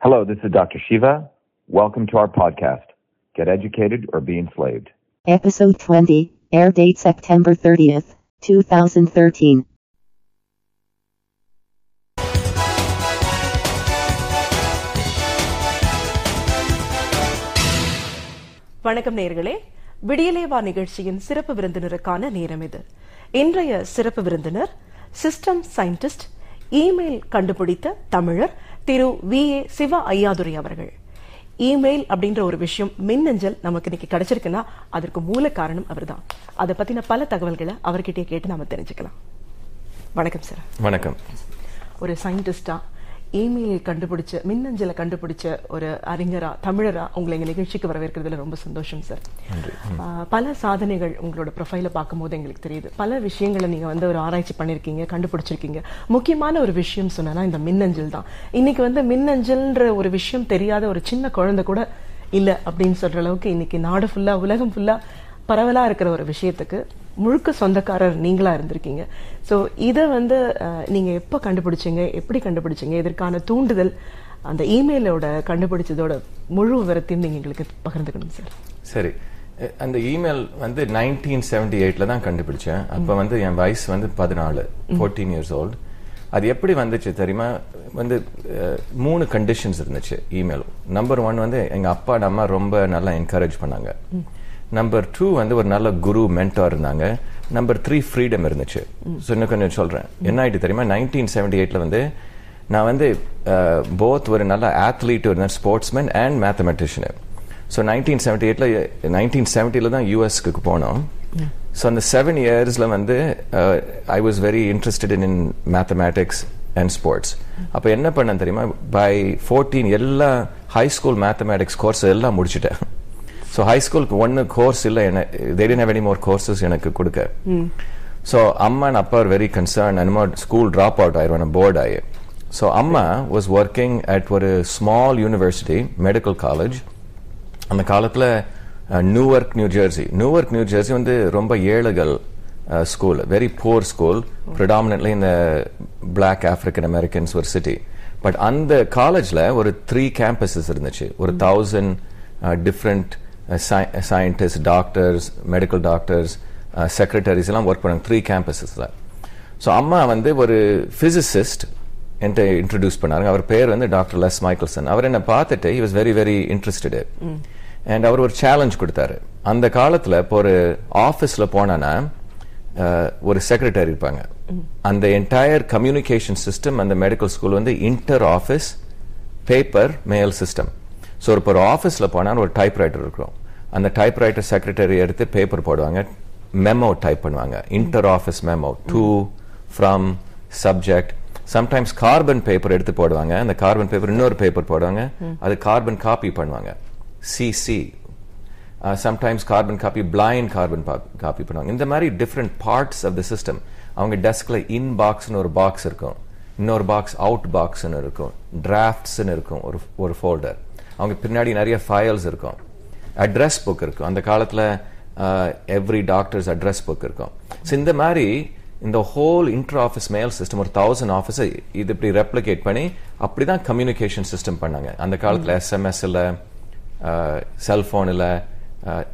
Hello, this is Dr. Shiva. Welcome to our podcast, Get Educated or Be Enslaved. Episode 20, air date September 30th, 2013. வணக்கம் நேர்களே விடியலேவா நிகழ்ச்சியின் சிறப்பு விருந்தினருக்கான நேரம் இது இன்றைய சிறப்பு விருந்தினர் சிஸ்டம் சயின்டிஸ்ட் இமெயில் கண்டுபிடித்த தமிழர் திரு வி. ஏ. சிவா ஐயாதுரை அவர்கள். இமெயில் அப்படின்ற ஒரு விஷயம் மின்னஞ்சல் நமக்கு இன்னைக்கு கிடைச்சிருக்குன்னா அதற்கு மூல காரணம் அவர்தான். அதை பத்தின பல தகவல்களை அவர்கிட்டயே கேட்டு நாம தெரிஞ்சுக்கலாம். வணக்கம் சார். வணக்கம். ஒரு சயின்டிஸ்டா இமெயில் கண்டுபிடிச்ச மின்னஞ்சலை கண்டுபிடிச்ச ஒரு அறிஞரா தமிழரா உங்களை எங்க நிகழ்ச்சிக்கு வரவேற்கிறதுல ரொம்ப சந்தோஷம் சார் பல சாதனைகள் உங்களோட ப்ரொஃபைல பார்க்கும்போது எங்களுக்கு தெரியுது. பல விஷயங்களை நீங்க வந்து ஒரு ஆராய்ச்சி பண்ணிருக்கீங்க கண்டுபிடிச்சிருக்கீங்க. முக்கியமான ஒரு விஷயம் சொன்னா இந்த மின்னஞ்சல் தான். இன்னைக்கு வந்து மின்னஞ்சல்ன்ற ஒரு விஷயம் தெரியாத ஒரு சின்ன குழந்தை கூட இல்ல அப்படின்னு சொல்ற அளவுக்கு இன்னைக்கு நாடு ஃபுல்லா உலகம் ஃபுல்லா பரவலா இருக்கிற ஒரு விஷயத்துக்கு முழுக்க சொந்தக்காரர் நீங்களா இருந்திருக்கீங்க. சோ இத வந்து அஹ், நீங்க எப்ப கண்டுபிடிச்சீங்க? எப்படி கண்டுபிடிச்சீங்க? இதற்கான தூண்டுதல் அந்த இமெயிலோட கண்டுபிடிச்சதோட முழு விவரத்தையும் நீங்க எங்களுக்கு பகிர்ந்துக்கணும் சார். சரி. அந்த இமெயில் வந்து நைன்டீன் செவன்டி எயிட்ல தான் கண்டுபிடிச்சேன். அப்ப வந்து என் வயசு வந்து பதினாலு ஃபோர்டீன் இயர்ஸ் ஓல்டு அது எப்படி வந்துச்சு தெரியுமா? வந்து மூணு கண்டிஷன்ஸ் இருந்துச்சு இமெயில் நம்பர் ஒன் வந்து எங்க அப்பா அம்மா ரொம்ப நல்லா என்கரேஜ் பண்ணாங்க. நம்பர் டூ வந்து ஒரு நல்ல குரு மென்டார் இருந்தாங்க. நம்பர் த்ரீ ஃப்ரீடம் இருந்துச்சு. ஸோ இன்னும் கொஞ்சம் சொல்றேன். என்ன ஆயிட்டு தெரியுமா? நைன்டீன் செவன்டி எயிட்ல வந்து நான் வந்து போத் ஒரு நல்ல ஆத்லீட் இருந்தேன் sportsman and mathematician so nineteen seventy எயிட்ல நைன்டீன் செவன்ட்டில தான் யூஎஸ்க்கு போனோம். ஸோ அந்த செவன் இயர்ஸ்ல வந்து I was very interested in in mathematics and sports அப்போ என்ன பண்ணேன் தெரியுமா? பை ஃபோர்டீன் எல்லா ஹை ஸ்கூல் மேத்தமேட்டிக்ஸ் கோர்ஸ் எல்லாம் முடிச்சிட்டேன். ஸோ ஹை ஸ்கூலுக்கு ஒன்று கோர்ஸ் இல்லை என்ன they didn't have any more courses எனக்கு கொடுக்க. ஸோ அம்மா and அப்பா வெரி கன்சர்ன் என்னமோ ஸ்கூல் ட்ராப் அவுட் ஆயிடுவேன் போர்ட் ஆகி ஸோ அம்மா வாஸ் ஒர்க்கிங் அட் ஒரு ஸ்மால் யூனிவர்சிட்டி மெடிக்கல் காலேஜ் அந்த காலத்தில் Newark New Jersey Newark New Jersey வந்து ரொம்ப ஏழைகள் school very poor school predominantly இந்த பிளாக் ஆப்பிரிக்கன் அமெரிக்கன்ஸ் ஒரு சிட்டி பட் அந்த காலேஜில் ஒரு த்ரீ கேம்பஸஸ் இருந்துச்சு. ஒரு thousand different scientist doctors medical doctors secretaries எல்லாம் ஒர்க் பண்ணாங்க. த்ரீ கேம்பஸஸில் ஸோ அம்மா வந்து ஒரு ஃபிசிசிஸ்ட் என்கிட்ட இன்ட்ரடியூஸ் பண்ணாங்க அவர் பேர் வந்து டாக்டர் லெஸ் மைக்கேல்சன் அவர் என்ன பார்த்துட்டு he was very very interested and அவர் ஒரு சேலஞ்ச் கொடுத்தாரு. அந்த காலத்துல இப்போ ஒரு ஆபீஸ்ல போனானா அஹ், ஒரு செக்ரட்டரி இருப்பாங்க. அந்த என்டையர் கம்யூனிகேஷன் சிஸ்டம் அந்த மெடிக்கல் ஸ்கூல் வந்து inter office paper mail system so இப்போ ஒரு ஆஃபீஸ்ல போனா ஒரு டைப்ரைட்டர் இருக்கும். அந்த டைப்ரைட்டர் செக்ரட்டரி எடுத்து பேப்பர் போடுவாங்க. மெமோ டைப் பண்ணுவாங்க. Inter office memo to from subject sometimes carbon paper எடுத்து போடுவாங்க. அந்த கார்பன் பேப்பர் இன்னொரு பேப்பர் போடுவாங்க. அது கார்பன் காப்பி பண்ணுவாங்க. CC sometimes carbon copy blind carbon copy பண்ணுவாங்க. இந்த மாதிரி different parts of the system அவங்க டெஸ்க்ல இன் பாக்ஸ்னு ஒரு பாக்ஸ் இருக்கும். இன்னொரு பாக்ஸ் அவுட் பாக்ஸ்னு இருக்கும். டிராஃப்ட்ஸ்னு இருக்கும். ஒரு ஒரு ஃபோல்டர் அவங்க பின்னாடி நிறைய ஃபைல்ஸ் இருக்கும். அட்ரஸ் புக் இருக்கும். அந்த காலத்துல எவ்ரி டாக்டர்ஸ் அட்ரஸ் புக் இருக்கும். ஸோ இந்த மாதிரி இந்த whole inter office mail system ஒரு தௌசண்ட் ஆஃபீஸை இது இப்படி ரெப்ளிகேட் பண்ணி அப்படிதான் கம்யூனிகேஷன் சிஸ்டம் பண்ணாங்க. அந்த காலத்துல எஸ்எம்எஸ் இல்ல செல்போன் இல்ல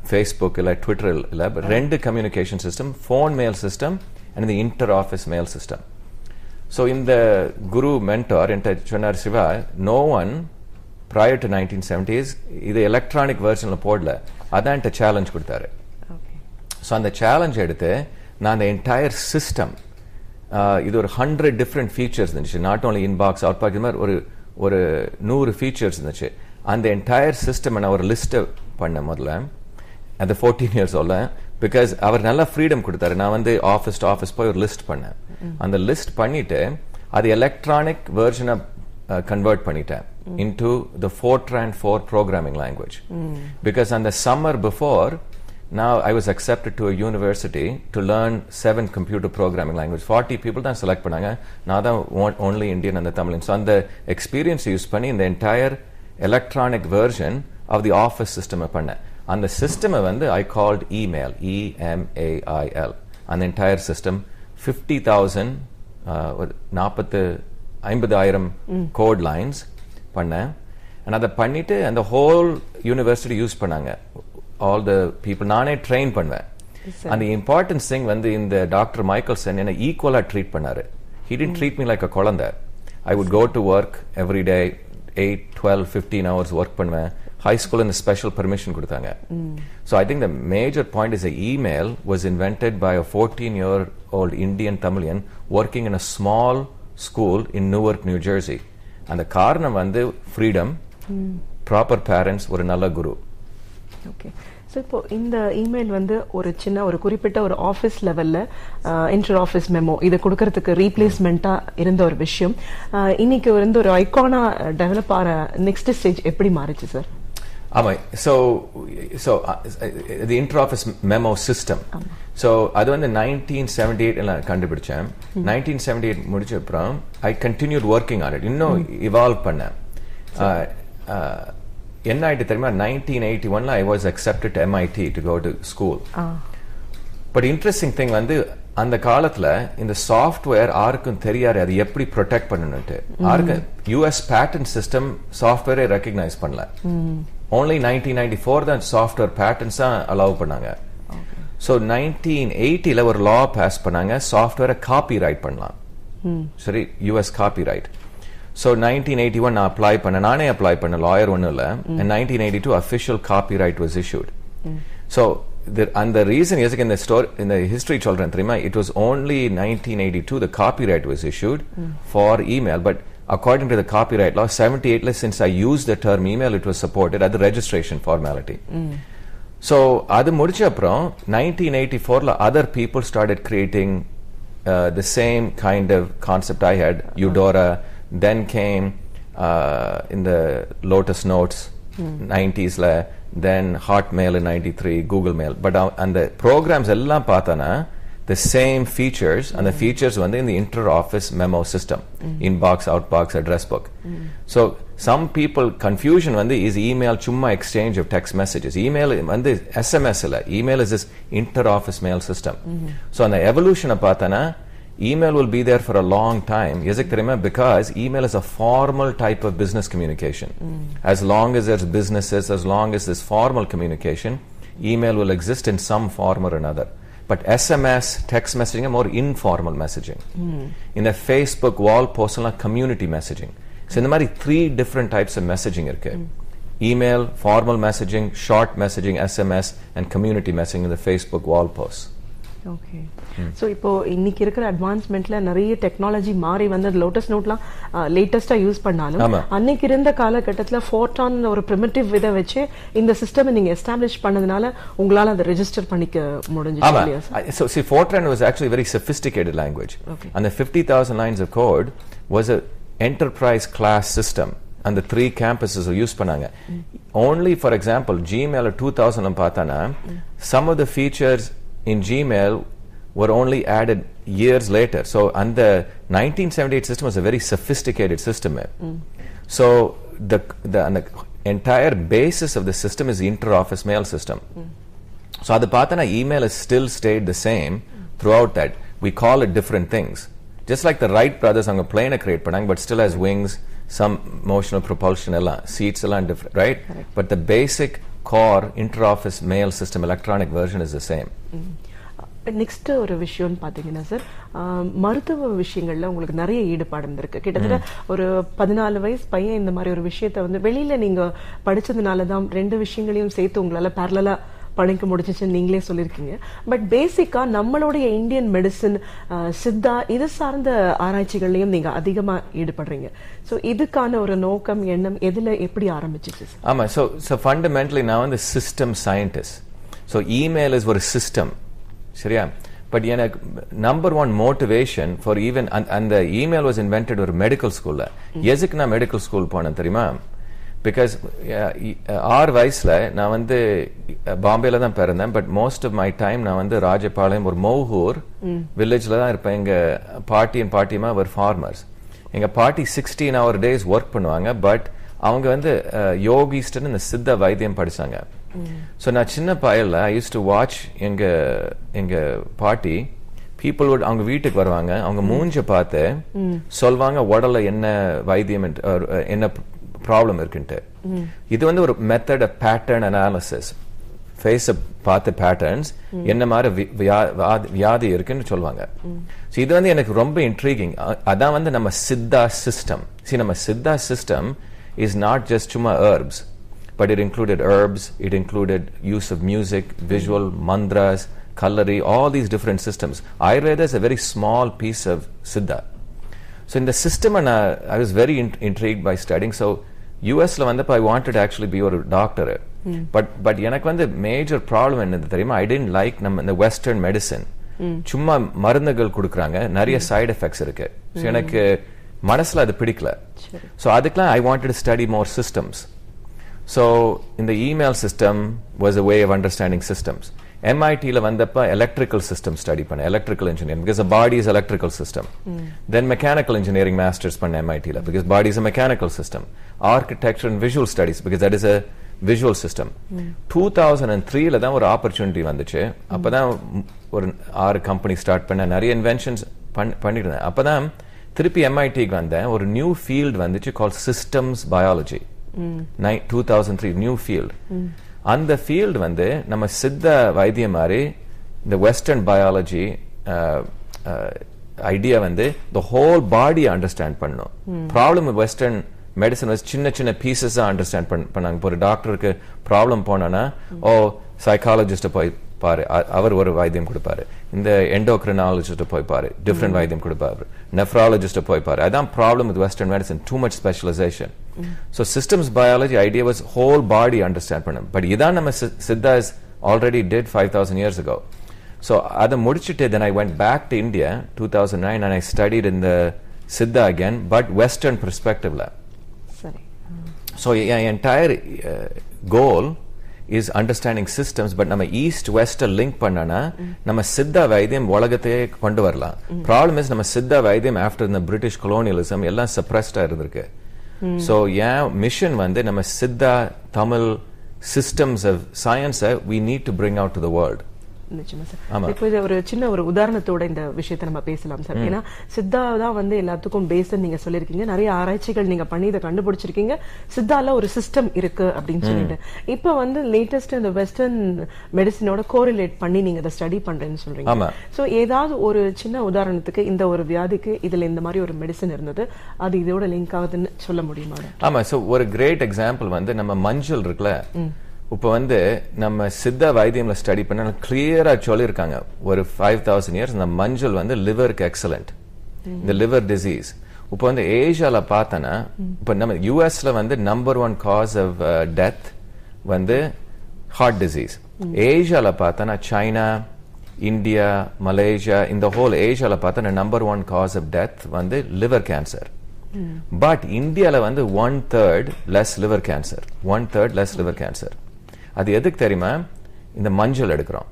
ஃபேஸ்புக் இல்ல ட்விட்டர் இல்ல ரெண்டு communication system phone mail system and இந்த inter office mail system so இந்த குரு மென்டார் என்கிட்ட சொன்னார் Shiva no one to nineteen seventies இது எலக்ட்ரானிக் வெர்ஷனில் போடல. அதான் என்கிட்ட சேலஞ்ச் கொடுத்தாரு. ஸோ அந்த சேலஞ்ச் எடுத்து நான் அந்த என்டையர் சிஸ்டம் இது ஒரு ஹண்ட்ரட் டிஃப்ரெண்ட் ஃபீச்சர்ஸ் இருந்துச்சு. நாட் ஓன்லி இன்பாக்ஸ் அவுட் பாக் இது மாதிரி ஒரு ஒரு நூறு ஃபீச்சர்ஸ் இருந்துச்சு. அந்த என்டையர் சிஸ்டம் நான் ஒரு லிஸ்ட்டை பண்ணேன் முதல்ல. அந்த ஃபோர்டீன் இயர்ஸ் ஓல்ல பிகாஸ் அவர் நல்லா ஃப்ரீடம் கொடுத்தாரு. நான் வந்து ஆஃபீஸ் டு ஆஃபீஸ் போய் ஒரு லிஸ்ட் பண்ணேன். அந்த லிஸ்ட் பண்ணிட்டு அது எலக்ட்ரானிக் வெர்ஷனை கன்வெர்ட் பண்ணிட்டேன். Into the FORTRAN four programming language because அந்த summer before now I was accepted to a university to learn seven computer programming language. 40 people தான் select பண்ணாங்க நான் தான் on- only Indian and the Tamil. So அந்த experience use பண்ணி இந்த entire electronic version of the office system பண்ணேன் அந்த சிஸ்டமை வந்து ஐ கால்ட் இமெயில் இஎம்ஏஐஎல் அந்த என்டையர் சிஸ்டம் ஃபிஃப்டி தௌசண்ட் நாற்பத்து ஐம்பதாயிரம் கோட் லைன்ஸ் பண்ணேன் அண்ட் அதை பண்ணிட்டு அந்த ஹோல் யூனிவர்சிட்டி யூஸ் பண்ணாங்க. ஆல் த பீப்புள் நானே ட்ரெயின் பண்ணுவேன். அந்த இம்பார்ட்டன்ஸ் திங் வந்து இந்த டாக்டர் மைக்கேல்சன் என்ன ஈக்குவலா ட்ரீட் பண்ணாரு. He tend treat me like a குழந்தை. I would go to work every day eight twelve fifteen hours work பண்ணுவேன். ஹை ஸ்கூல் இந்த ஸ்பெஷல் பெர்மிஷன் கொடுத்தாங்க. So I think the major point is email was invented by a fourteen year old Indian Tamilian working in a small school in Newark New Jersey அந்த காரணம் வந்து freedom proper parents ஒரு நல்ல குரு. Okay so இப்போ இந்த email வந்து ஒரு சின்ன ஒரு குறிப்பிட்ட ஒரு ஆஃபீஸ் லெவல்ல இன்டர் ஆஃபீஸ் மெமோ இதை கொடுக்கறதுக்கு ரீப்ளேஸ்மெண்ட்டா இருந்த ஒரு விஷயம். இன்னைக்கு வந்து ஒரு ஐகானா டெவலப் ஆகிற நெக்ஸ்ட் ஸ்டேஜ் எப்படி மாறுச்சு சார் ஆமா. So so the inter office memo system so அது வந்து நைன்டீன் செவன்டி எயிட் எல்லாம் கண்டுபிடிச்சேன். நைன்டீன் செவன்டி எயிட் முடிச்ச அப்புறம் I continued working on it இன்னும் இவால்வ் பண்ணேன். Uh, uh, என்ன ஆயிட்டு தெரியுமா? நைன்டீன் எயிட்டி ஒன்ல I was accepted MIT to go to school but interesting thing வந்து அந்த காலத்துல இந்த சாஃப்ட்வேர் யாருக்கும் தெரியாது. அது எப்படி ப்ரொடெக்ட் பண்ணணும்ட்டு யாருக்கும் யூஎஸ் பேட்டன் சிஸ்டம் சாஃப்ட்வேரை ரெக்கக்னைஸ் பண்ணல. ஓன்லி நைன்டீன் நைன்டி ஃபோர் தான் சாஃப்ட்வேர் பேட்டன்ஸ் தான் அலோவ் பண்ணாங்க. ஸோ நைன்டீன் எயிட்டில ஒரு லா பாஸ் பண்ணாங்க. சாஃப்ட்வேரை காப்பி ரைட் பண்ணலாம் சரி US copyright so nineteen eighty one நான் அப்ளை பண்ணேன். நானே அப்ளை பண்ண லாயர் ஒன்றும் இல்லை. Nineteen eighty two official copyright was issued so அந்த ரீசன் எதுக்கு இந்த ஸ்டோரி இந்த ஹிஸ்டரி சொல்றேன் தெரியுமா? It was only nineteen eighty two the copyright was issued for email but according to the copyright law seventy எயிட்ல since I use the term email it was supported அது registration formality so அது முடிச்ச அப்புறம் nineteen eighty ஃபோர்ல other people started creating the same kind of concept I had Eudora then came in the Lotus Notes 90ஸ்ல then Hotmail ninety three Google mail but அந்த programs எல்லாம் பார்த்தோன்னா the same features mm-hmm. and the mm-hmm. features when they in the inter-office memo system, mm-hmm. inbox, outbox, address book. Mm-hmm. So some people confusion when they is email chumma exchange of text messages. Email when SMS. Email is this inter-office mail system. Mm-hmm. So on the evolution of patana, email will be there for a long time. Yazak remember because email is a formal type of business communication. Mm. As long as there's businesses, as long as there's formal communication, email will exist in some form or another. but sms text messaging are more informal messaging in the facebook wall post எல்லாம் community messaging so இந்த மாதிரி three different types of messaging இருக்கு email formal messaging short messaging sms and community messaging in the facebook wall posts Okay so இப்போ இன்னைக்கு இருக்கிற அட்வான்ஸ்மெண்ட்ல நிறைய technology மாறி வந்து லோட்டஸ் நோட்லாம் லேட்டஸ்டா யூஸ் பண்ணாலும். அன்னைக்கு இருந்த காலகட்டத்துல ஃபோர்டான் ஒரு ப்ரிமிட்டிவ் இதை வச்சு இந்த சிஸ்டம் நீங்க எஸ்டாப்ளிஷ் பண்ணதுனால உங்களால அதை ரெஜிஸ்டர் பண்ணிக்க I- So see, Fortran was actually a very sophisticated language. Okay. And the 50,000 lines of code was a enterprise class system. And the three campuses are used பண்ணாங்க only for example gmail 2000 பார்த்தனா some of the features in gmail were only added years later so and the 1978 system was a very sophisticated system so the the, and the entire basis of the system is the inter-office mail system so அது பார்த்தனா email has still stayed the same throughout that. We call it different things. Just like the Wright brothers அவங்க plane create பண்ணாங்க but still has wings, some motional propulsion எல்லாம் seats எல்லாம் different, right? But the basic core inter-office mail system electronic version is the same. Next ஒரு விஷயம்னு பாத்தீங்கன்னா sir மருத்துவ விஷயங்கள்ல உங்களுக்கு நிறைய ஈடுபாடு இருந்திருக்கு. கிட்டத்தட்ட ஒரு பதினாலு வயசு பையன் இந்த மாதிரி ஒரு விஷயத்த வந்து வெளியில நீங்க படிச்சதுனால தான் ரெண்டு விஷயங்களையும் சேர்த்து உங்களால பேரலா படிக்க முடிச்சிச்சுன்னு நீங்களே சொல்லியிருக்கீங்க. பட் பேசிக்கா நம்மளுடைய இந்தியன் மெடிசின் சித்தா இது சார்ந்த ஆராய்ச்சிகள்லயும் நீங்க அதிகமா ஈடுபடுறீங்க. சோ இதுக்கான ஒரு நோக்கம் எண்ணம் எதுல எப்படி ஆரம்பிச்சிச்சு ஆமா so so fundamentally நான் வந்து system scientist. So email is ஒரு system. சரியா? பட் எனக்கு number one motivation for even அந்த இமெயில் வாஸ் இன்வென்டட் ஒரு மெடிக்கல் ஸ்கூல்ல எதுக்கு நான் மெடிக்கல் ஸ்கூல் போனேன் தெரியுமா? பிகாஸ் ஆறு வயசுல நான் வந்து பாம்பேல தான் பிறந்தேன். But most of my time நான் வந்து ராஜபாளையம் ஒரு மௌஹூர் வில்லேஜ்ல தான் இருப்பேன். எங்க பாட்டியின் பாட்டியமா ஒரு ஃபார்மர்ஸ் எங்க பாட்டி சிக்ஸ்டீன் ஹவர் டேஸ் ஒர்க் பண்ணுவாங்க. பட் அவங்க வந்து யோகிஸ்டன் இந்த சித்த வைத்தியம் படிச்சாங்க. ஸோ நான் சின்ன பயல்ல ஐ யூஸ் டு வாட்ச் எங்க எங்க பாட்டி பீப்புள் would அவங்க வீட்டுக்கு வருவாங்க. அவங்க மூஞ்ச பார்த்து சொல்வாங்க உடல்ல என்ன வைத்தியம் என்ன ப்ராப்ளம் இருக்குன்ட்டு இது வந்து ஒரு மெத்தட் பேட்டர்ன் அனாலிசிஸ் ஃபேஸை பார்த்த பேட்டர்ன்ஸ் என்ன மாதிரி வியாதி இருக்குன்னு சொல்லுவாங்க ஸோ இது வந்து எனக்கு ரொம்ப இன்ட்ரீகிங் அதான் வந்து நம்ம சித்தா சிஸ்டம் சி நம்ம Siddha system is not just சும்மா herbs but it included herbs it included use of music visual mantras கல்லரி all these different systems Ayurveda is a very small piece of Siddha so இந்த system நான் I was very intrigued by studying so by studying. So US ல வந்தப்ப I wanted to actually be ஒரு doctor. But but எனக்கு வந்து major problem என்னது தெரியுமா I didn't like நம்ம இந்த western medicine. சும்மா மருந்துகள் கொடுக்குறாங்க நிறைய சைடு எஃபெக்ட்ஸ் இருக்கு எனக்கு மனசுல அது பிடிக்கல ஸோ அதுக்கெல்லாம் I wanted study more systems So in the email system was a way of understanding systems. MIT ல வந்தப்ப electrical system study பண்ண electrical engineering because the body is electrical system. Then mechanical engineering masters பண்ண MIT ல because body is a mechanical system. Architecture and visual studies because that is a visual system. 2003 ல தான் ஒரு opportunity வந்துச்சு அப்பதான் ஒரு ஆறு கம்பெனி ஸ்டார்ட் பண்ண நிறைய இன்வென்ஷன்ஸ் பண்ணிட்டு இருந்தேன் அப்பதான் திருப்பி எம்ஐடிக்கு வந்தேன் ஒரு நியூ ஃபீல்டு வந்துச்சு call systems biology two thousand three new field அந்த ஃபீல்டு வந்து நம்ம சித்த வைத்தியம் மாதிரி இந்த வெஸ்டர்ன் பயாலஜி ஐடியா வந்து த ஹோல் பாடியை அண்டர்ஸ்டாண்ட் பண்ணும். ப்ராப்ளம் வெஸ்டர்ன் மெடிசன் வந்து சின்ன சின்ன பீசஸா அண்டர்ஸ்டாண்ட் பண்ணாங்க. இப்போ ஒரு டாக்டருக்கு ப்ராப்ளம் போனோன்னா ஓ சைக்காலஜிஸ்ட போய் பாரு. அவர் ஒரு வைத்தியம் கொடுப்பாரு. இந்த எண்டோக்ரினாலஜிஸ்ட போய் பாரு. டிஃப்ரெண்ட் வைத்தியம் கொடுப்பாரு. நெஃப்ராலஜிஸ்ட போய் பாரு. அதான் problem with western medicine too much specialisation so systems biology idea was whole body understand பண்ண பட் இதான் நம்ம C- Siddhas already dead five thousand years ago. So அதை முடிச்சுட்டு then I went back to India two thousand nine and I studied இந்த Siddha again but western பெர்ஸ்பெக்டிவ்ல சரி So your entire uh, goal is understanding systems, but நம்ம east west link பண்ணனா நம்ம சித்தா வைத்தியம் உலகத்தையே கொண்டு வரலாம் ப்ராப்ளம் இஸ் நம்ம சித்தா வைத்தியம் ஆஃப்டர் இந்த பிரிட்டிஷ் கொலோனியலிசம் எல்லாம் சப்ரஸ்டா இருந்திருக்கு ஸோ என் மிஷன் வந்து நம்ம சித்தா தமிழ் சிஸ்டம்ஸ் ஆஃப் சயின்ஸை we need to bring out to the world. நிச்சயமா சார். இப்போ இது ஒரு சின்ன ஒரு உதாரணத்தோட இந்த விஷயத்தை நம்ம பேசலாம் சார். ஏன்னா சித்தா தான் வந்து எல்லாத்துக்கும் பேஸ்ன்னு நீங்க சொல்லியிருக்கீங்க. நிறைய ஆராய்ச்சிகள் நீங்க பண்ணி இதை கண்டுபிடிச்சிருக்கீங்க. சித்தால ஒரு சிஸ்டம் இருக்கு அப்படின்னு சொல்லிட்டு. இப்போ வந்து லேட்டஸ்ட் இந்த வெஸ்டர்ன் மெடிசினோட கோரிலேட் பண்ணி நீங்க இதை ஸ்டடி பண்றேன்னு சொல்றீங்க. சோ ஏதாவது ஒரு சின்ன உதாரணத்துக்கு இந்த ஒரு வியாதிக்கு இதுல இந்த மாதிரி ஒரு மெடிசன் இருந்தது. அது இதோட லிங்க் ஆகுதுன்னு சொல்ல முடியுமா? ஆமா. சோ ஒரு கிரேட் எக்ஸாம்பிள் வந்து நம்ம மஞ்சள் இருக்குல்ல. இப்ப வந்து நம்ம சித்த வைத்தியம்ல ஸ்டடி பண்ண கிளியரா சொல்லியிருக்காங்க. ஒரு ஃபைவ் தௌசண்ட் இயர்ஸ் இந்த மஞ்சள் வந்து லிவருக்கு எக்ஸலண்ட் இந்த லிவர் டிசீஸ் இப்போ வந்து ஏஷியால பார்த்தனா இப்ப நம்ம யூஎஸ்ல வந்து number one cause of death வந்து ஹார்ட் டிசீஸ் ஏஷியால பார்த்தனா சைனா இந்தியா மலேசியா இந்த ஹோல் ஏஷியால பார்த்தா number one cause of death வந்து லிவர் கேன்சர் பட் இந்தியால வந்து one third less liver cancer one third less liver cancer அது எதுக்கு தெரியுமா? இந்த மஞ்சள் எடுக்கிறோம்.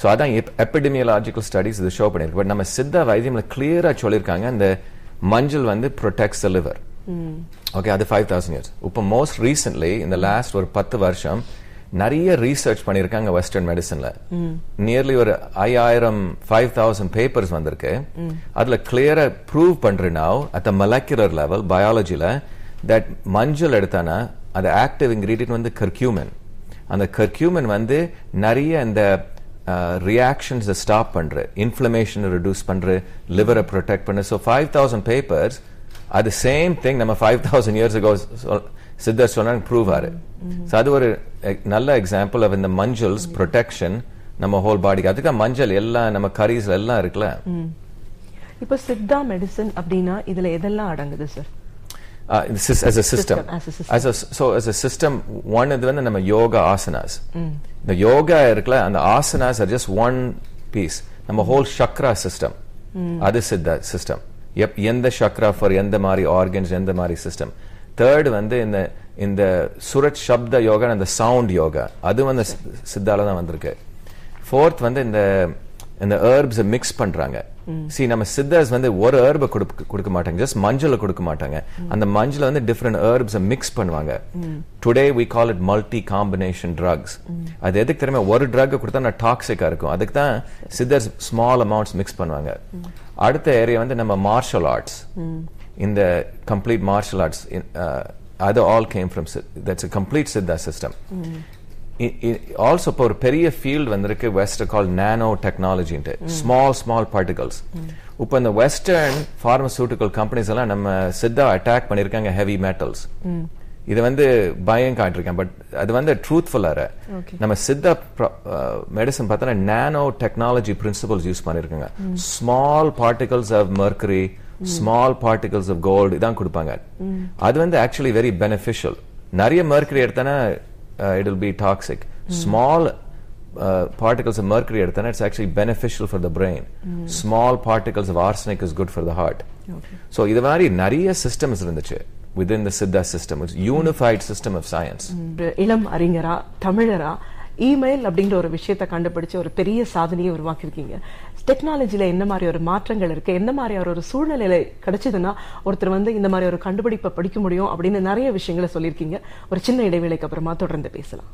சோ அதான் எபிடமியலாஜிக்கல் ஸ்டடிஸ் இது ஷோ பண்ணிருக்கு. பட் நம்ம சித்த வைத்தியம்ல கிளியரா சொல்லியிருக்காங்க இந்த மஞ்சள் வந்து ப்ரொடெக்ட்ஸ் த லிவர் ஓகே அது ஃபைவ் தௌசண்ட் இயர்ஸ் இப்போ மோஸ்ட் ரீசென்ட்லி இந்த லாஸ்ட் ஒரு பத்து வருஷம் நிறைய ரீசர்ச் பண்ணியிருக்காங்க வெஸ்டர்ன் மெடிசன்ல நியர்லி ஒரு ஐயாயிரம் ஃபைவ் தௌசண்ட் பேப்பர்ஸ் வந்திருக்கு. அதுல கிளியரா ப்ரூவ் பண்ற now at the molecular level பயாலஜில that மஞ்சள் எடுத்தானா அது ஆக்டிவ் இன்கிரீடியன்ட் வந்து கர்க்யூமன் அந்த கர்க்யூமன் வந்து நிறைய இந்த ரியாக்ஷன்ஸை ஸ்டாப் பண்ற இன்ஃப்ளமேஷனை ரெடியூஸ் பண்ற லிவரை ப்ரொடெக்ட் பண்ண ஸோ ஃபைவ் தௌசண்ட் பேப்பர்ஸ் அது சேம் திங் நம்ம ஃபைவ் தௌசண்ட் இயர்ஸ் சொல்- சித்தர் சொன்னாங்க ப்ரூவ் ஆறு ஸோ அது ஒரு நல்ல எக்ஸாம்பிள் ஆஃப் இந்த மஞ்சள்ஸ் ப்ரொடெக்ஷன் நம்ம ஹோல் பாடிக்கு அதுக்கு மஞ்சள் எல்லாம் நம்ம கரீஸ்ல எல்லாம் இருக்குல்ல. இப்போ சித்தா மெடிசன் அப்படின்னா இதுல எதெல்லாம் அடங்குது sir this is as a system. System, as a system. As a, so as a system, one இது வந்து நம்ம யோகா ஆசனாஸ் இந்த யோகா இருக்குல்ல அந்த asanas are just one piece நம்ம ஹோல் சக்ரா சிஸ்டம் அது சித்த சிஸ்டம் எந்த சக்ரா ஃபார் எந்த மாதிரி ஆர்கன்ஸ் எந்த மாதிரி சிஸ்டம் தேர்ட் வந்து இந்த இந்த சுரத் சப்த யோகா அந்த சவுண்ட் யோகா. அது வந்து சித்தால தான் வந்திருக்கு. ஃபோர்த் வந்து இந்த இந்த ஹெர்ப்ஸ் மிக்ஸ் பண்றாங்க. சி நம்ம சித்தர்ஸ் வந்து ஒரு ஹெர்பை கொடுக்க மாட்டாங்க. ஜஸ்ட் மஞ்சளை கொடுக்க மாட்டாங்க. அந்த மஞ்சளை வந்து டிஃப்ரெண்ட் ஹெர்ப்ஸ் மிக்ஸ் பண்ணுவாங்க. Today we call it multi combination drugs அது எதுக்கு தெரியுமா? ஒரு ட்ரக் கொடுத்தா நான் டாக்ஸிக்கா இருக்கும். அதுக்கு தான் சித்தர்ஸ் ஸ்மால் அமௌண்ட்ஸ் மிக்ஸ் பண்ணுவாங்க. அடுத்த ஏரியா வந்து நம்ம மார்ஷல் ஆர்ட்ஸ் இந்த கம்ப்ளீட் மார்ஷல் ஆர்ட்ஸ் அது all came from that's complete Siddha system also இப்போ ஒரு பெரிய ஃபீல்டு வந்திருக்கு வெஸ்ட் கால் நானோ டெக்னாலஜின்ட்டு ஸ்மால் ஸ்மால் பார்ட்டிகல்ஸ் இப்போ இந்த வெஸ்டர்ன் ஃபார்மசூட்டிக்கல் கம்பெனிஸ் எல்லாம் நம்ம சித்தா அட்டாக் பண்ணிருக்காங்க ஹெவி மெட்டல்ஸ் இது வந்து பயம் காட்டிருக்கேன் பட் அது வந்து ட்ரூத்ஃபுல்லார நம்ம சித்தா மெடிசன் பார்த்தோன்னா நானோ டெக்னாலஜி பிரின்சிபல்ஸ் யூஸ் பண்ணிருக்காங்க. Small particles of mercury small particles of gold இதான் கொடுப்பாங்க. அது வந்து ஆக்சுவலி வெரி பெனிஃபிஷியல் நிறைய mercury எடுத்தனா it will be toxic small particles of mercury எடுத்தனா it's actually beneficial for the brain small particles of arsenic is good for the heart so இது மாதிரி நிறைய systems இருந்துச்சு within the siddha system it's unified system of science இளம் அறிஞரா தமிழரா email அப்படிங்கிற ஒரு விஷயத்தை கண்டுபிடிச்சு ஒரு பெரிய சாதனையை உருவாக்கியிருக்கீங்க டெக்னாலஜியில் என்ன மாதிரி ஒரு மாற்றங்கள் இருக்கு? என்ன மாதிரி ஒரு சூழ்நிலையில் கிடைச்சதுன்னா ஒருத்தர் வந்து இந்த மாதிரி ஒரு கண்டுபிடிப்பை படிக்க முடியும் அப்படின்னு நிறைய விஷயங்களை சொல்லியிருக்கீங்க. ஒரு சின்ன இடைவேளைக்கு அப்புறமா தொடர்ந்து பேசலாம்.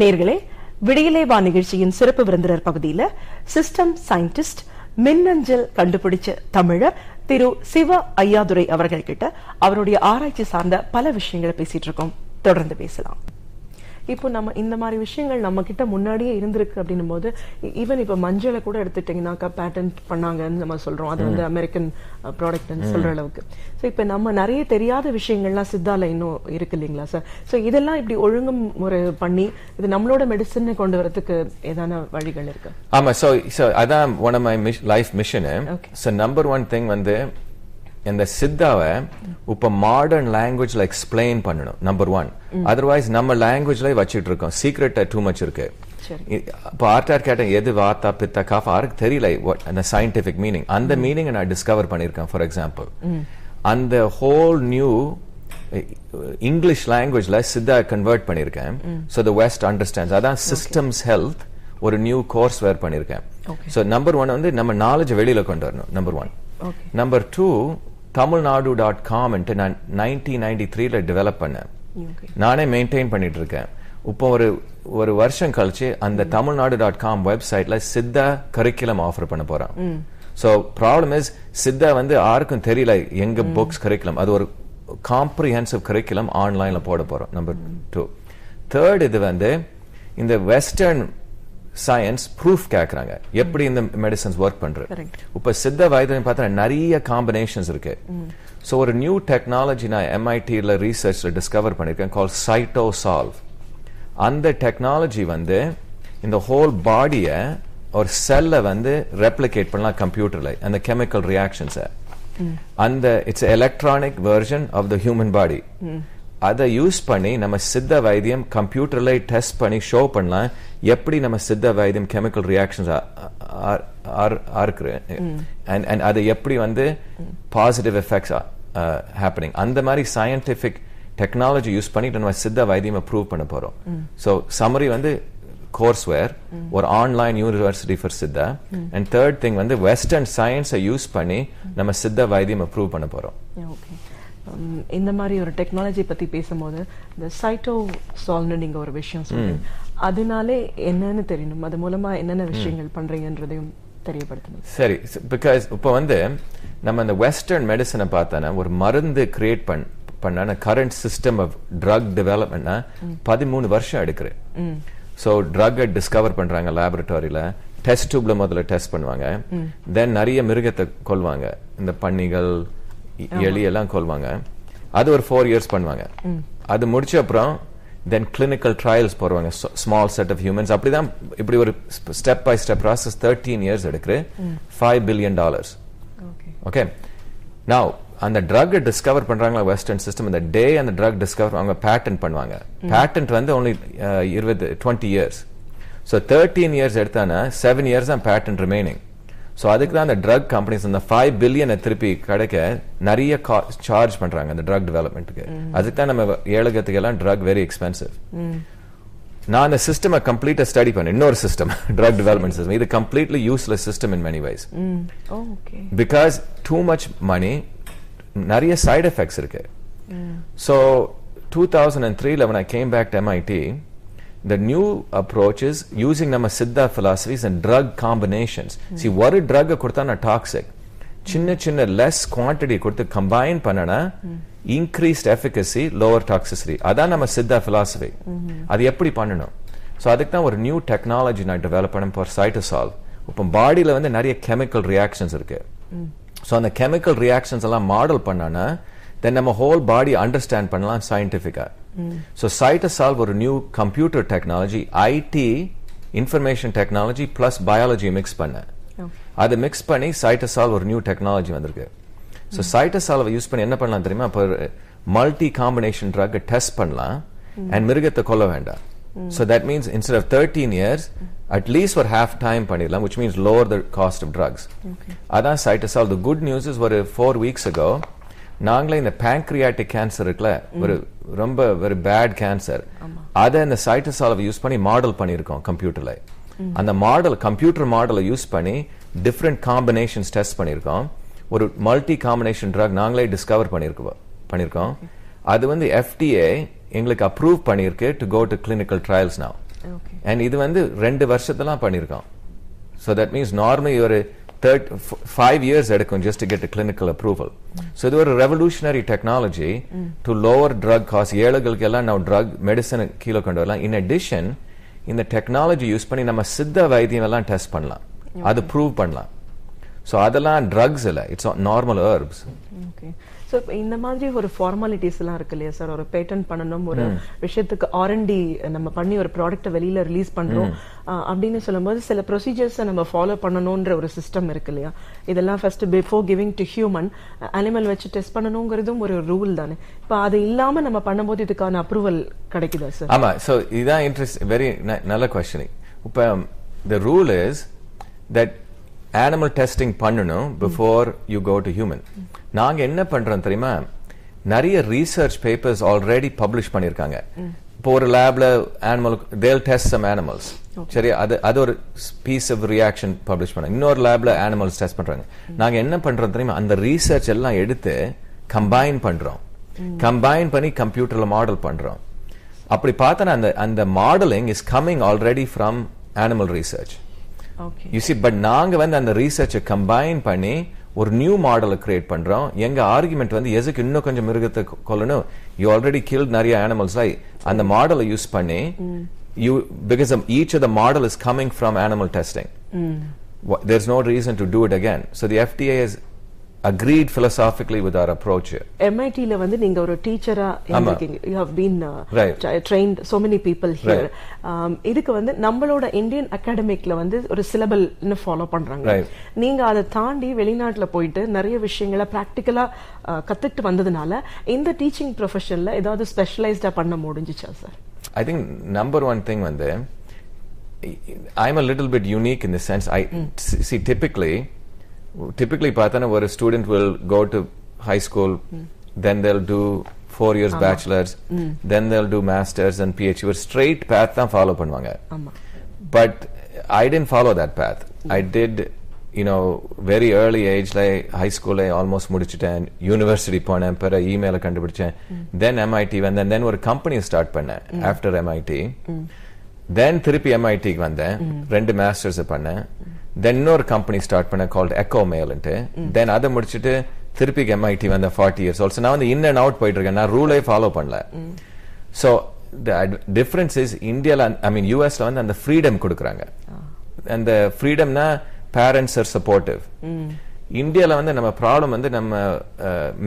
நேர்களே விடியலே வா நிகழ்ச்சியின் சிறப்பு விருந்தினர் பகுதியில சிஸ்டம் சயின்டிஸ்ட் மின்னஞ்சல் கண்டுபிடிச்ச தமிழர் திரு சிவ ஐயாதுரை அவர்கள் கிட்ட அவருடைய ஆராய்ச்சி சார்ந்த பல விஷயங்களை பேசிட்டு இருக்கோம். தொடர்ந்து பேசலாம். இப்போ நம்ம இந்த மாதிரி விஷயங்கள் நம்ம கிட்ட முன்னாடியே இருந்திருக்கு அப்படின்னும் போது ஈவன் இப்போ மஞ்சளை கூட எடுத்துட்டீங்கன்னாக்கா பேட்டன்ட் பண்ணாங்கன்னு நம்ம சொல்றோம். அது வந்து அமெரிக்கன் ப்ராடக்ட்னு சொல்ற அளவுக்கு. ஸோ இப்போ நம்ம நிறைய தெரியாத விஷயங்கள்லாம் சித்தால இன்னும் இருக்கு இல்லைங்களா சார் ஸோ இதெல்லாம் இப்படி ஒழுங்கு முறை பண்ணி இது நம்மளோட மெடிசன் கொண்டு வரதுக்கு ஏதான வழிகள் இருக்கு? ஆமா சோ சோ அதான் one of my life mission. So number one thing வந்து இந்த சித்தாவை இப்ப மாடர்ன் லாங்குவேஜ்ல எக்ஸ்பிளைன் பண்ணணும் நம்பர் ஒன் அதர்வைஸ் நம்ம லாங்குவேஜ்ல வச்சிட்டு இருக்கோம். சீக்ரெட் டூ மச் இருக்கு. இப்போ ஆர்டார் கேட்டேன் எது வார்த்தா பித்த காஃப்? யாருக்கு தெரியல அந்த சயின்டிபிக் மீனிங் அந்த மீனிங் நான் டிஸ்கவர் பண்ணிருக்கேன் ஃபார் எக்ஸாம்பிள் அந்த ஹோல் நியூ இங்கிலீஷ் லாங்குவேஜ்ல சித்தா கன்வெர்ட் பண்ணிருக்கேன் ஸோ த வெஸ்ட் அண்டர்ஸ்டாண்ட்ஸ் அதான் சிஸ்டம்ஸ் ஹெல்த் ஒரு நியூ கோர்ஸ் வேர் பண்ணிருக்கேன். ஸோ நம்பர் ஒன் வந்து நம்ம நாலேஜ் வெளியில கொண்டு வரணும் number one. Number two Tamil Nadu dot com நான் நைன்டீன் நைன்டி த்ரீல டெவலப் பண்ணேன். நானே மெயின்டைன் பண்ணிட்டு இருக்கேன் இப்போ ஒரு ஒரு வருஷம் கழிச்சு அந்த தமிழ்நாடு டாட் காம் வெப்சைட்ல சித்தா கரிக்குலம் ஆஃபர் பண்ண போறோம் ஸோ ப்ராப்ளம் இஸ் சித்தா வந்து யாருக்கும் தெரியல எங்க புக்ஸ் கரிக்குலம் அது ஒரு காம்ப்ரிஹென்சிவ் கரிக்குலம் ஆன்லைன்ல போட போறோம் நம்பர் டூ தேர்ட் இது வந்து இந்த வெஸ்டர்ன் சயின்ஸ் ப்ரூஃப் கேக்குறாங்க. எப்படி இந்த மெடிசன்ஸ் ஒர்க் பண்றது? Correct. இப்ப சித்த வைத்தியம் பார்த்தா நிறைய காம்பினேஷன்ஸ் இருக்கு. ஸோ ஒரு நியூ டெக்னாலஜி நான் எம்ஐடியில் ரிசர்ச்ல டிஸ்கவர் பண்ணிருக்கேன் கால் சைட்டோ சால்வ் அந்த டெக்னாலஜி வந்து இந்த ஹோல் பாடியை ஒரு செல்லை வந்து ரெப்ளிகேட் பண்ணலாம் கம்ப்யூட்டர்ல அந்த கெமிக்கல் ரியாக்ஷன்ஸை அந்த it's electronic version of the human body அதை யூஸ் பண்ணி நம்ம சித்த வைத்தியம் கம்ப்யூட்டர்ல டெஸ்ட் பண்ணி ஷோ பண்ணலாம். எப்படி நம்ம சித்த வைத்தியம் கெமிக்கல் ரியாக்ஷன்ஸ் இருக்கு அண்ட் அண்ட் அது எப்படி வந்து பாசிட்டிவ் எஃபெக்ட்ஸ் ஹேப்பனிங் அந்த மாதிரி சயின்டிபிக் டெக்னாலஜி யூஸ் பண்ணிட்டு நம்ம சித்த வைத்தியம் ப்ரூவ் பண்ண போறோம். ஸோ சம்மரி வந்து கோர்ஸ் வேர் ஒரு online university for Siddha. And third thing வந்து வெஸ்டர்ன் சயின்ஸை யூஸ் பண்ணி நம்ம சித்த வைத்தியம் ப்ரூவ் பண்ண போறோம். ஓகே இந்த மாதிரி ஒரு டெக்னாலஜி பத்தி பேசும்போது இந்த சைட்டோ சால்வ்னு நீங்க ஒரு விஷயம் சொல்றீங்க அதனாலே என்னன்னு தெரியணும். அது மூலமா என்னென்ன விஷயங்கள் பண்றீங்கன்றதையும் தெரியப்படுத்தணும். சரி பிகாஸ் இப்போ வந்து நம்ம இந்த வெஸ்டர்ன் மெடிசனை பார்த்தோன்னா ஒரு மருந்து கிரியேட் பண் பண்ண கரண்ட் சிஸ்டம் ஆஃப் ட்ரக் டெவலப்மெண்ட்னா பதிமூணு வருஷம் எடுக்குது. ஸோ ட்ரக்கை டிஸ்கவர் பண்றாங்க லேபரட்டரியில டெஸ்ட் டியூப்ல முதல்ல டெஸ்ட் பண்ணுவாங்க. தென் நிறைய மிருகத்தை கொல்வாங்க. இந்த பன்னிகள் எலி எல்லாம் கொல்வாங்க. அது ஒரு ஃபோர் இயர்ஸ் பண்ணுவாங்க. அது முடிச்ச அப்புறம் தென் கிளினிக்கல் ட்ரையல்ஸ் போடுவாங்க. ஸ்மால் செட் ஆஃப் ஹியூமன்ஸ் அப்படிதான் இப்படி ஒரு step by step process thirteen years எடுக்குது. Five billion dollars okay now அந்த ட்ரக் டிஸ்கவர் பண்றாங்களா வெஸ்டர்ன் சிஸ்டம் இந்த டே அந்த ட்ரக் டிஸ்கவர் அவங்க பேட்டன்ட் பண்ணுவாங்க. பேட்டன்ட் வந்து only uh, இருபது twenty years so thirteen years எடுத்தானா seven years தான் பேட்டன்ட் ரிமைனிங் ஸோ அதுக்கு தான் அந்த ட்ரக் கம்பெனிஸ் அந்த ஃபைவ் பில்லியனை திருப்பி கிடைக்க நிறைய சார்ஜ் பண்றாங்க அந்த ட்ரக் டெவலப்மெண்ட்டுக்கு அதுக்கு தான் நம்ம ஏழகத்துக்கு எல்லாம் ட்ரக் வெரி எக்ஸ்பென்சிவ் நான் அந்த சிஸ்டமை கம்ப்ளீட்டா ஸ்டடி பண்ணேன். இன்னொரு சிஸ்டம் ட்ரக் டெவலப்மெண்ட் சிஸ்டம் இது completely useless system in many ways because too much money நிறைய சைடு எஃபெக்ட்ஸ் இருக்கு. So 2003 when I came back to MIT, the new approach is using நம்ம Siddha philosophies and drug combinations. See, ஒரு drug கொடுத்தா நான் toxic. சின்ன சின்ன less quantity கொடுத்து combine பண்ணனா increased efficacy, lower toxicity. அதான் நம்ம சித்தா philosophy. அது எப்படி பண்ணணும் ஸோ அதுக்கு தான் ஒரு நியூ டெக்னாலஜி நான் டெவலப் பண்ண ஃபார் சைட்டோசால் இப்போ பாடியில் வந்து நிறைய கெமிக்கல் ரியாக்ஷன்ஸ் இருக்கு ஸோ அந்த கெமிக்கல் ரியாக்ஷன்ஸ் எல்லாம் மாடல் பண்ணானா தென் நம்ம ஹோல் பாடி அண்டர்ஸ்டாண்ட் பண்ணலாம் ஸோ சைட்டோசால்வ் ஒரு new computer technology IT information technology plus biology mix பண்ணேன் அதை மிக்ஸ் பண்ணி சைட்டோசால்வ் ஒரு நியூ டெக்னாலஜி வந்திருக்கு. ஸோ சைட்டோசால்வை யூஸ் பண்ணி என்ன பண்ணலாம் தெரியுமா? இப்போ மல்டி காம்பினேஷன் ட்ரக் டெஸ்ட் பண்ணலாம் அண்ட் மிருகத்தை கொல்ல வேண்டாம். So that means instead of 13 years, at least for half time பண்ணிடலாம் which means lower the cost of drugs. அதான். The good news is ஒரு four weeks ago, நாங்களே இந்த pancreatic cancer இருக்குல்ல ஒரு ரொம்ப ஒரு பேட் கேன்சர் அதை இந்த சைட்டசாலை யூஸ் பண்ணி மாடல் பண்ணியிருக்கோம் கம்ப்யூட்டர்ல அந்த மாடல் கம்ப்யூட்டர் மாடலை யூஸ் பண்ணி டிஃப்ரெண்ட் காம்பினேஷன்ஸ் டெஸ்ட் பண்ணியிருக்கோம். ஒரு மல்டி காம்பினேஷன் ட்ரக் நாங்களே டிஸ்கவர் பண்ணியிருக்கோம் பண்ணியிருக்கோம். அது வந்து எஃப்டிஏ எங்களுக்கு அப்ரூவ் பண்ணியிருக்கு to go to clinical trials okay and இது வந்து ரெண்டு வருஷத்துலாம் பண்ணியிருக்கோம். ஸோ தட் மீன்ஸ் நார்மலி ஒரு தேர்ட் ஃபைவ் இயர்ஸ் எடுக்கும் just get clinical approval so இது ஒரு revolutionary technology to lower drug cost ஏழைகளுக்கு எல்லாம் நம்ம ட்ரக் மெடிசன் கீழே கொண்டு வரலாம். இன் அடிஷன் இந்த டெக்னாலஜி யூஸ் பண்ணி நம்ம சித்த வைத்தியம் எல்லாம் டெஸ்ட் பண்ணலாம் அது ப்ரூவ் பண்ணலாம். ஸோ அதெல்லாம் ட்ரக்ஸ் இல்லை. It's normal herbs okay so இப்போ இந்த மாதிரி ஒரு ஃபார்மாலிட்டிஸ் எல்லாம் இருக்கு இல்லையா சார் ஒரு பேட்டன் பண்ணணும் ஒரு விஷயத்துக்கு ஆர்என்டி நம்ம பண்ணி ஒரு ப்ராடக்ட்டை வெளியில ரிலீஸ் பண்றோம். அப்படின்னு சொல்லும்போது சில ப்ரொசீஜர்ஸை நம்ம ஃபாலோ பண்ணணுன்ற ஒரு சிஸ்டம் இருக்கு இல்லையா? இதெல்லாம் first before giving to human animal வச்சு டெஸ்ட் பண்ணணுங்கிறதும் ஒரு ரூல் தானே. இப்போ அது இல்லாம நம்ம பண்ணும்போது இதுக்கான அப்ரூவல் கிடைக்குதா சார் ஆமா சோ இதான் இன்ட்ரெஸ்ட் வெரி நல்ல கொஸ்டினிங் இப்ப the rule is that animal testing பண்ணணும் before you go to human நாங்க என்ன பண்றோம் தெரியுமா? நிறைய ரீசர்ச் பேப்பர்ஸ் ஆல்ரெடி பப்ளிஷ் பண்ணிருக்காங்க இப்போ ஒரு லேப்ல அனிமல் தேல் டெஸ்ட் சம் அனிமல்ஸ் சரி அது அது ஒரு பீஸ் ஆஃப் ரியாக்ஷன் பப்ளிஷ் பண்ணாங்க. இன்னொரு லேப்ல அனிமல்ஸ் டெஸ்ட் பண்றாங்க. நாங்க என்ன பண்றோம் தெரியுமா? அந்த ரீசர்ச் எல்லாம் எடுத்து கம்பைன் பண்றோம். கம்பைன் பண்ணி கம்ப்யூட்டர்ல மாடல் பண்றோம். அப்படி பார்த்தா அந்த அந்த modeling is coming already from animal research you see but நாங்க வந்து அந்த ரீசர்ச்சை கம்பைன் பண்ணி ஒரு நியூ மாடலை கிரியேட் பண்றோம். எங்க ஆர்குமெண்ட் வந்து எதுக்கு இன்னும் கொஞ்சம் மிருகத்தை கொல்லணும்? யூ ஆல்ரெடி கில்ட் நிறைய அனிமல்ஸ் ஐ அந்த மாடலை யூஸ் பண்ணி you because each of the model is coming from animal testing there's no reason to do it again. So the fda has agreed philosophically with our approach here. வந்து நீங்க ஒரு டீச்சரா இருந்திருக்கீங்க. You have been Right. Trained so many people here Right. இதுக்கு வந்து நம்மளோட Indian அகாடமிக்ல வந்து ஒரு சிலபல் ஃபாலோ பண்றாங்க. Right. நீங்க அதை தாண்டி வெளிநாட்டுல போயிட்டு நிறைய விஷயங்களை பிராக்டிக்கலா கத்துக்கிட்டு வந்ததுனால இந்த டீச்சிங் ப்ரொஃபஷன்ல ஏதாவது ஸ்பெஷலைஸ்டா பண்ண முடிஞ்சுச்சா sir I think number one thing when there, I'm a little bit unique in the sense I s- see typically, typically பார்த்தா ஒரு student will go to high school, then they'll do four years bachelor's, then they'll do masters and PhD. ஒரு straight path தான் follow பண்ணுவாங்க. follow that path. I did, you know, very early age, like high school, I almost முடிச்சிட்டேன் university போனேன் பிற இமெயில கண்டுபிடிச்சேன் தென் MIT வந்தேன் then ஒரு கம்பெனியை ஸ்டார்ட் பண்ணேன் ஆஃப்டர் எம்ஐடி தென் திருப்பி எம்ஐடிக்கு வந்தேன் ரெண்டு மாஸ்டர்ஸ் பண்ணேன் தென் இன்னொரு கம்பெனி ஸ்டார்ட் பண்ணேன் கால்ட் எக்கோ மேல்ன்ட்டு தென் அதை முடிச்சிட்டு திருப்பி எம்ஐடி வந்தேன் ஃபார்ட்டி இயர்ஸ் ஆல்சோ நான் வந்து இன் அண்ட் அவுட் போயிட்டு இருக்கேன். நான் ரூலே ஃபாலோ பண்ணல. ஸோ டிஃபரன்ஸ் இஸ் இந்தியாவில் ஐ மீன் யூஎஸ்ல வந்து அந்த ஃப்ரீடம் கொடுக்குறாங்க. அந்த ஃப்ரீடம்னா பேரண்ட்ஸ் ஆர் சப்போர்ட்டிவ் இந்தியாவில் வந்து நம்ம ப்ராப்ளம் வந்து நம்ம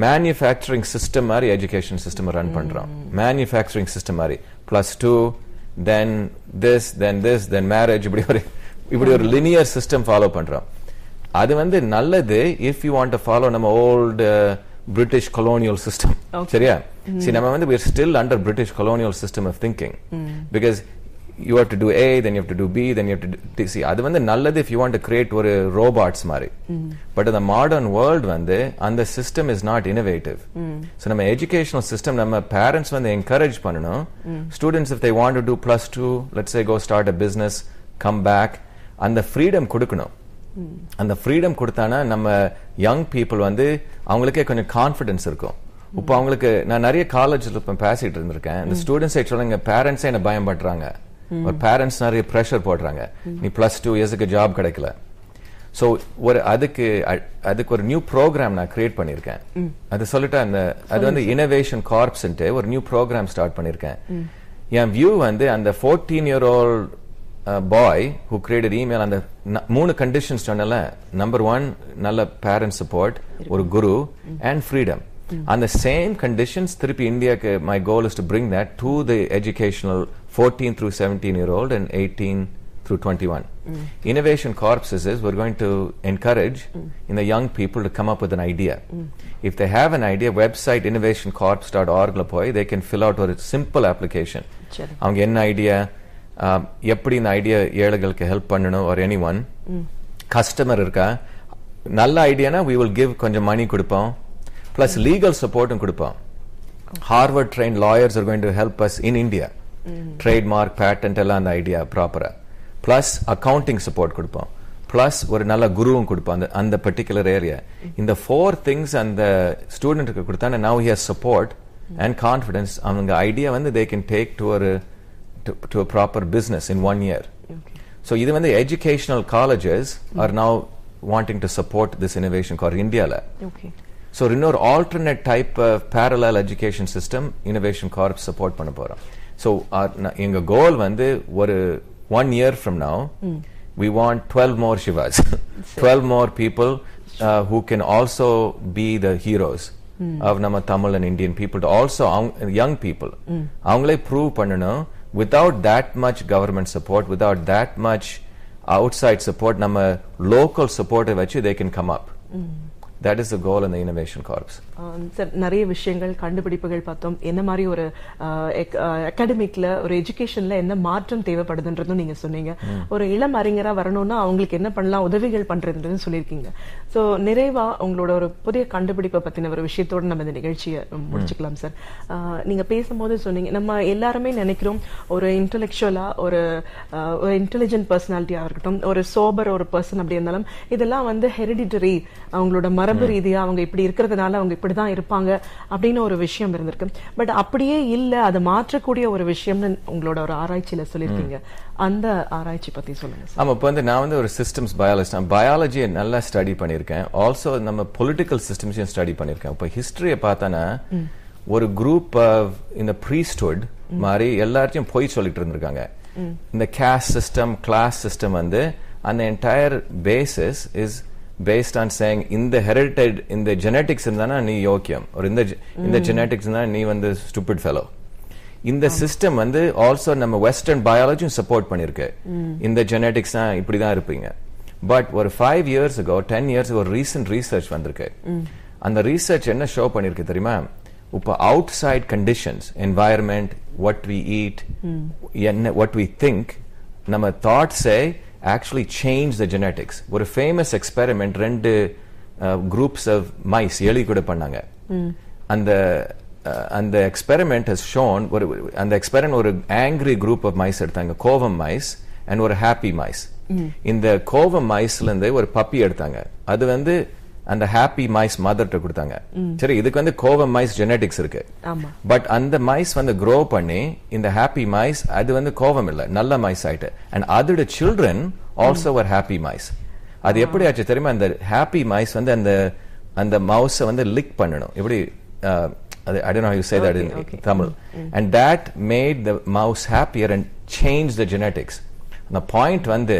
மேனுஃபேக்சரிங் சிஸ்டம் மாதிரி எஜுகேஷன் சிஸ்டம் ரன் பண்றோம். மேனுஃபேக்சரிங் சிஸ்டம் மாதிரி. Plus two then this then this then marriage இப்படி ஒரு இப்படி ஒரு லினியர் சிஸ்டம் ஃபாலோ பண்றோம் அது வந்து நல்லது if you want to follow நம்ம ஓல்டு பிரிட்டிஷ் கொலோனியல் சிஸ்டம் சரியா see நம்ம வந்து we're still under british colonial system of thinking because you have to do a then you have to do b then you have to do see அது வந்து நல்லது if you want to create ஒரு robots மாதிரி but the modern world வந்து அந்த system is not innovative so நம்ம educational system நம்ம parents வந்து encourage பண்ணணும் if they want to do plus two let's say go start a business come back அந்த freedom கொடுக்கணும். அந்த ஃப்ரீடம் கொடுத்தானா நம்ம யங் பீப்புள் வந்து அவங்களுக்கே கொஞ்சம் கான்ஃபிடன்ஸ் இருக்கும். இப்போ அவங்களுக்கு நான் நிறைய காலேஜ்ல இப்ப பேசிட்டு இருந்திருக்கேன். இந்த ஸ்டூடெண்ட்ஸ் சொல்லுங்க பேரண்ட்ஸே என்ன பயம் பண்றாங்க ஒரு பேரண்ட்ஸ் நிறைய ப்ரெஷர் போடுறாங்க. நீ பிளஸ் டூ இயர்ஸுக்கு ஜாப் கிடைக்கல. ஸோ ஒரு அதுக்கு அதுக்கு ஒரு நியூ ப்ரோக்ராம் நான் கிரியேட் பண்ணியிருக்கேன். அது சொல்லிட்டு அந்த அது வந்து இனோவேஷன் கார்ப்ஸ்ன்ட்டு ஒரு நியூ ப்ரோக்ராம் ஸ்டார்ட் பண்ணியிருக்கேன். என் வியூ வந்து அந்த fourteen year old boy who created email அந்த ந- மூணு கண்டிஷன்ஸ் சொன்னல நம்பர் ஒன் நல்ல பேரண்ட் சப்போர்ட் ஒரு குரு அண்ட் ஃப்ரீடம் அந்த சேம் கண்டிஷன்ஸ் திருப்பி இந்தியாக்கு my goal is to bring that to the educational fourteen through seventeen year old and eighteen through 21. Innovation Corps is, is we're going to encourage in the young people to come up with an idea. If they have an idea, website innovationcorps.org ல போய் they can fill out ஒரு simple application. சரி. அவங்க என்ன idea எப்படி இந்த idea ஏழைகளுக்கு help பண்ணணும் ஒரு எனி ஒன் கஸ்டமர் இருக்கா? நல்ல ஐடியானா we will give கொஞ்சம் மணி கொடுப்போம். பிளஸ் லீகல் சப்போர்ட்டும் கொடுப்போம். Harvard train lawyers are going to help us in India. Trademark patent எல்லாம் அந்த ஐடியா ப்ராப்பரா பிளஸ் அக்கவுண்டிங் சப்போர்ட் கொடுப்போம். பிளஸ் ஒரு நல்ல குருவும் கொடுப்போம் அந்த அந்த பர்டிகுலர் ஏரியா இந்த ஃபோர் திங்ஸ் அந்த ஸ்டூடெண்ட்டுக்கு கொடுத்தா now here support and confidence அவங்க ஐடியா வந்து தே கேன் டேக் டு ஒரு a proper business in one year so இது வந்து educational colleges are now wanting to support this innovation corps இந்தியாவில் ஓகே ஸோ இன்னொரு alternate type parallel education system innovation corps support பண்ண போறோம். So எங்க goal வந்து ஒரு one year from now we want twelve more Shivas twelve more people who can also be the heroes of நம்ம Tamil and Indian people also young people அவங்களே prove பண்ணணும் without that much government support without that much outside support நம்ம local சப்போர்ட்டை வச்சு they can come up that is the goal இந்த innovation corps sir நிறைய விஷயங்கள் கண்டுபிடிப்புகள் பார்த்தோம். என்ன மாதிரி ஒரு அகாடமிக்ல ஒரு எஜுகேஷன்ல என்ன மாற்றம் தேவைப்படுதுன்றதும் நீங்க சொன்னீங்க. ஒரு இளம் அறிஞரா வரணும்னா அவங்களுக்கு என்ன பண்ணலாம் உதவிகள் பண்றதுன்றதும் சொல்லியிருக்கீங்க. சோ நிறைவா உங்களோட ஒரு புதிய கண்டுபிடிப்பை பத்தின ஒரு விஷயத்தோட நம்ம இந்த நிகழ்ச்சியை முடிச்சுக்கலாம் சார் நீங்க பேசும்போது சொன்னீங்க நம்ம எல்லாருமே நினைக்கிறோம் ஒரு இன்டெலெக்சுவலா ஒரு ஒரு இன்டெலிஜென்ட் பர்சனாலிட்டியா இருக்கட்டும் ஒரு சோபர் ஒரு பர்சன் அப்படி இருந்தாலும் இதெல்லாம் வந்து ஹெரிடிட்டரி அவங்களோட மரபு ரீதியா அவங்க இப்படி இருக்கிறதுனால அவங்க இப்படிதான் இருப்பாங்க அப்படின்னு ஒரு விஷயம் இருந்திருக்கு. பட் அப்படியே இல்ல அதை மாற்றக்கூடிய ஒரு விஷயம்னு உங்களோட ஒரு ஆராய்ச்சியில சொல்லியிருக்கீங்க. அந்த ஆராய்ச்சி பத்தி சொல்லுங்க ஆமா இப்போ வந்து நான் வந்து ஒரு சிஸ்டம்ஸ் பயாலஜிஸ்ட் நான் பயாலஜியை நல்லா ஸ்டடி பண்ணியிருக்கேன். ஆல்சோ நம்ம பொலிட்டிக்கல் சிஸ்டம்ஸையும் ஸ்டடி பண்ணியிருக்கேன். இப்போ ஹிஸ்டரியை பார்த்தோன்னா ஒரு குரூப் இந்த ப்ரீஸ்டுட் மாதிரி எல்லாத்தையும் பொய் சொல்லிட்டு இருந்திருக்காங்க. இந்த கேஸ்ட் சிஸ்டம் கிளாஸ் சிஸ்டம் வந்து அந்த entire basis is based on சேங் இந்த ஹெரிட்டட் இந்த ஜெனட்டிக்ஸ் இருந்தானா நீ யோக்கியம் ஒரு இந்த இந்த ஜெனட்டிக்ஸ் இருந்தா நீ வந்து ஸ்டூபிட் ஃபெலோ இந்த சிஸ்டம் வந்து ஆல்சோ நம்ம வெஸ்டர்ன் பயாலஜியும் சப்போர்ட் பண்ணிருக்கு இந்த ஜெனடிக்ஸ் தான் இப்படி தான் இருப்பீங்க பட் ஒரு ஃபைவ் இயர்ஸ் டென் இயர்ஸ் ஒரு ரீசன்ட் ரீசர்ச் வந்திருக்கு அந்த ரீசர்ச் என்ன ஷோ பண்ணிருக்கு தெரியுமா இப்போ outside conditions environment what we eat என்ன வாட் வி திங்க் நம்ம தாட்ஸே ஆக்சுவலி சேஞ்ச் த ஜெனட்டிக்ஸ் ஒரு ஃபேமஸ் எக்ஸ்பெரிமெண்ட் ரெண்டு குரூப்ஸ் ஆஃப் மைஸ் எலி கூட பண்ணாங்க. அந்த அஹ், அந்த எக்ஸ்பெரிமெண்ட் ஹஸ் ஷோன் ஒரு அந்த எக்ஸ்பெரிமெண்ட் ஒரு ஆங்கிரி குரூப் ஆஃப் மைஸ் எடுத்தாங்க. கோவம் மைஸ் அண்ட் ஒரு ஹாப்பி மைஸ் இந்த கோவம் மைஸ்ல இருந்து ஒரு பப்பி எடுத்தாங்க. அது வந்து அந்த ஹாப்பி மைஸ் மதர்கிட்ட கொடுத்தாங்க. சரி இதுக்கு வந்து கோவம் மைஸ் ஜெனட்டிக்ஸ் இருக்கு. பட் அந்த மைஸ் வந்து க்ரோ பண்ணி இந்த ஹாப்பி மைஸ் அது வந்து கோவம் இல்ல. நல்ல மைஸ் ஆயிட்டு. அண்ட் அதோட சில்ட்ரன் ஆல்சோ ஒரு ஹாப்பி மைஸ் அது எப்படி ஆச்சு தெரியுமா? அந்த ஹாப்பி மைஸ் வந்து அந்த அந்த மவுஸை வந்து லிக் பண்ணணும். எப்படி அது I don't know how you say that in okay. Tamil. And that made the mouse happier and changed the genetics. The point வந்து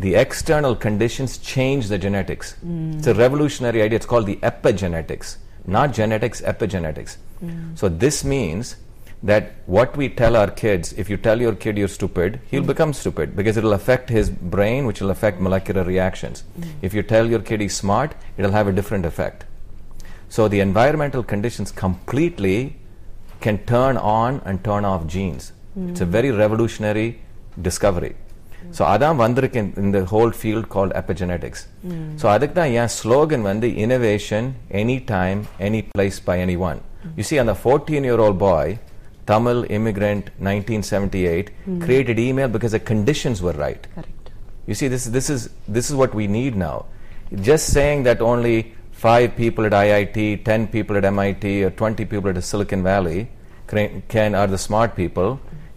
the external conditions change the genetics. Mm. It's a revolutionary idea. It's called the epigenetics. Not genetics, epigenetics. Mm. So this means that what we tell our kids, if you tell your kid you're stupid, he'll mm. become stupid because it'll affect his brain, which will affect molecular reactions. If you tell your kid he's smart, it'll have a different effect. So the environmental conditions completely can turn on and turn off genes. It's a very revolutionary discovery. So அதான் வந்திருக்கு in- in the whole field called epigenetics. So அதுக்கு தான் என் slogan வந்து innovation anytime, any place by anyone. You see, on the 14-year-old boy, Tamil immigrant, 1978, created email because the conditions were right. Correct You see, this, this, is, this is what we need now. Just saying that only five people at IIT, 10 people at MIT, or 20 people at Silicon Valley can, can are the smart people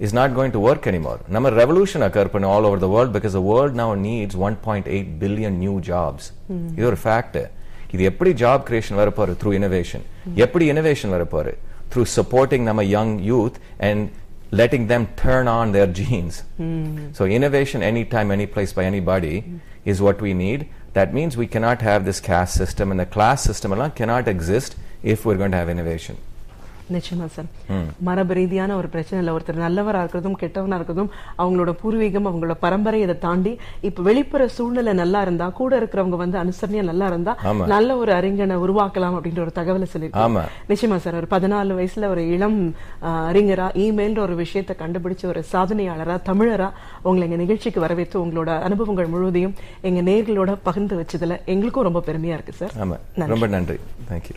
is not going to work anymore. நம்ம revolution occur பண்ண all over the world because the world now needs 1.8 billion new jobs. இது ஒரு fact. இது எப்படி job creation வரப்போறு through innovation. எப்படி innovation வரப்போறு through supporting நம்ம young youth and letting them turn on their genes. So innovation anytime, any place by anybody is what we need. That means we cannot have this caste system and the class system alone cannot exist if we're going to have innovation. நிச்சயமா sir மரபு ரீதியான ஒரு பிரச்சனை இல்லை. ஒருத்தர் நல்லவரா இருக்கிறதும் கெட்டவனா இருக்கிறதும் அவங்களோட பூர்வீகம் அவங்களோட பரம்பரை இதை தாண்டி இப்ப வெளிப்புற சூழ்நிலை நல்லா இருந்தா கூட இருக்கிறவங்க வந்து அனுசரணையா நல்லா இருந்தா. நல்ல ஒரு அறிஞனை உருவாக்கலாம் அப்படின்ற ஒரு தகவலை சொல்லியிருக்காங்க. நிச்சயமா சார் ஒரு பதினாலு வயசுல ஒரு இளம் அறிஞரா இமெயில்ன்ற ஒரு விஷயத்தை கண்டுபிடிச்ச ஒரு சாதனையாளரா தமிழரா உங்களை எங்க நிகழ்ச்சிக்கு வரவேற்று உங்களோட அனுபவங்கள் முழுவதையும் எங்க நேர்களோட பகிர்ந்து வச்சதுல எங்களுக்கும் ரொம்ப பெருமையா இருக்கு சார். ரொம்ப நன்றி. தேங்க்யூ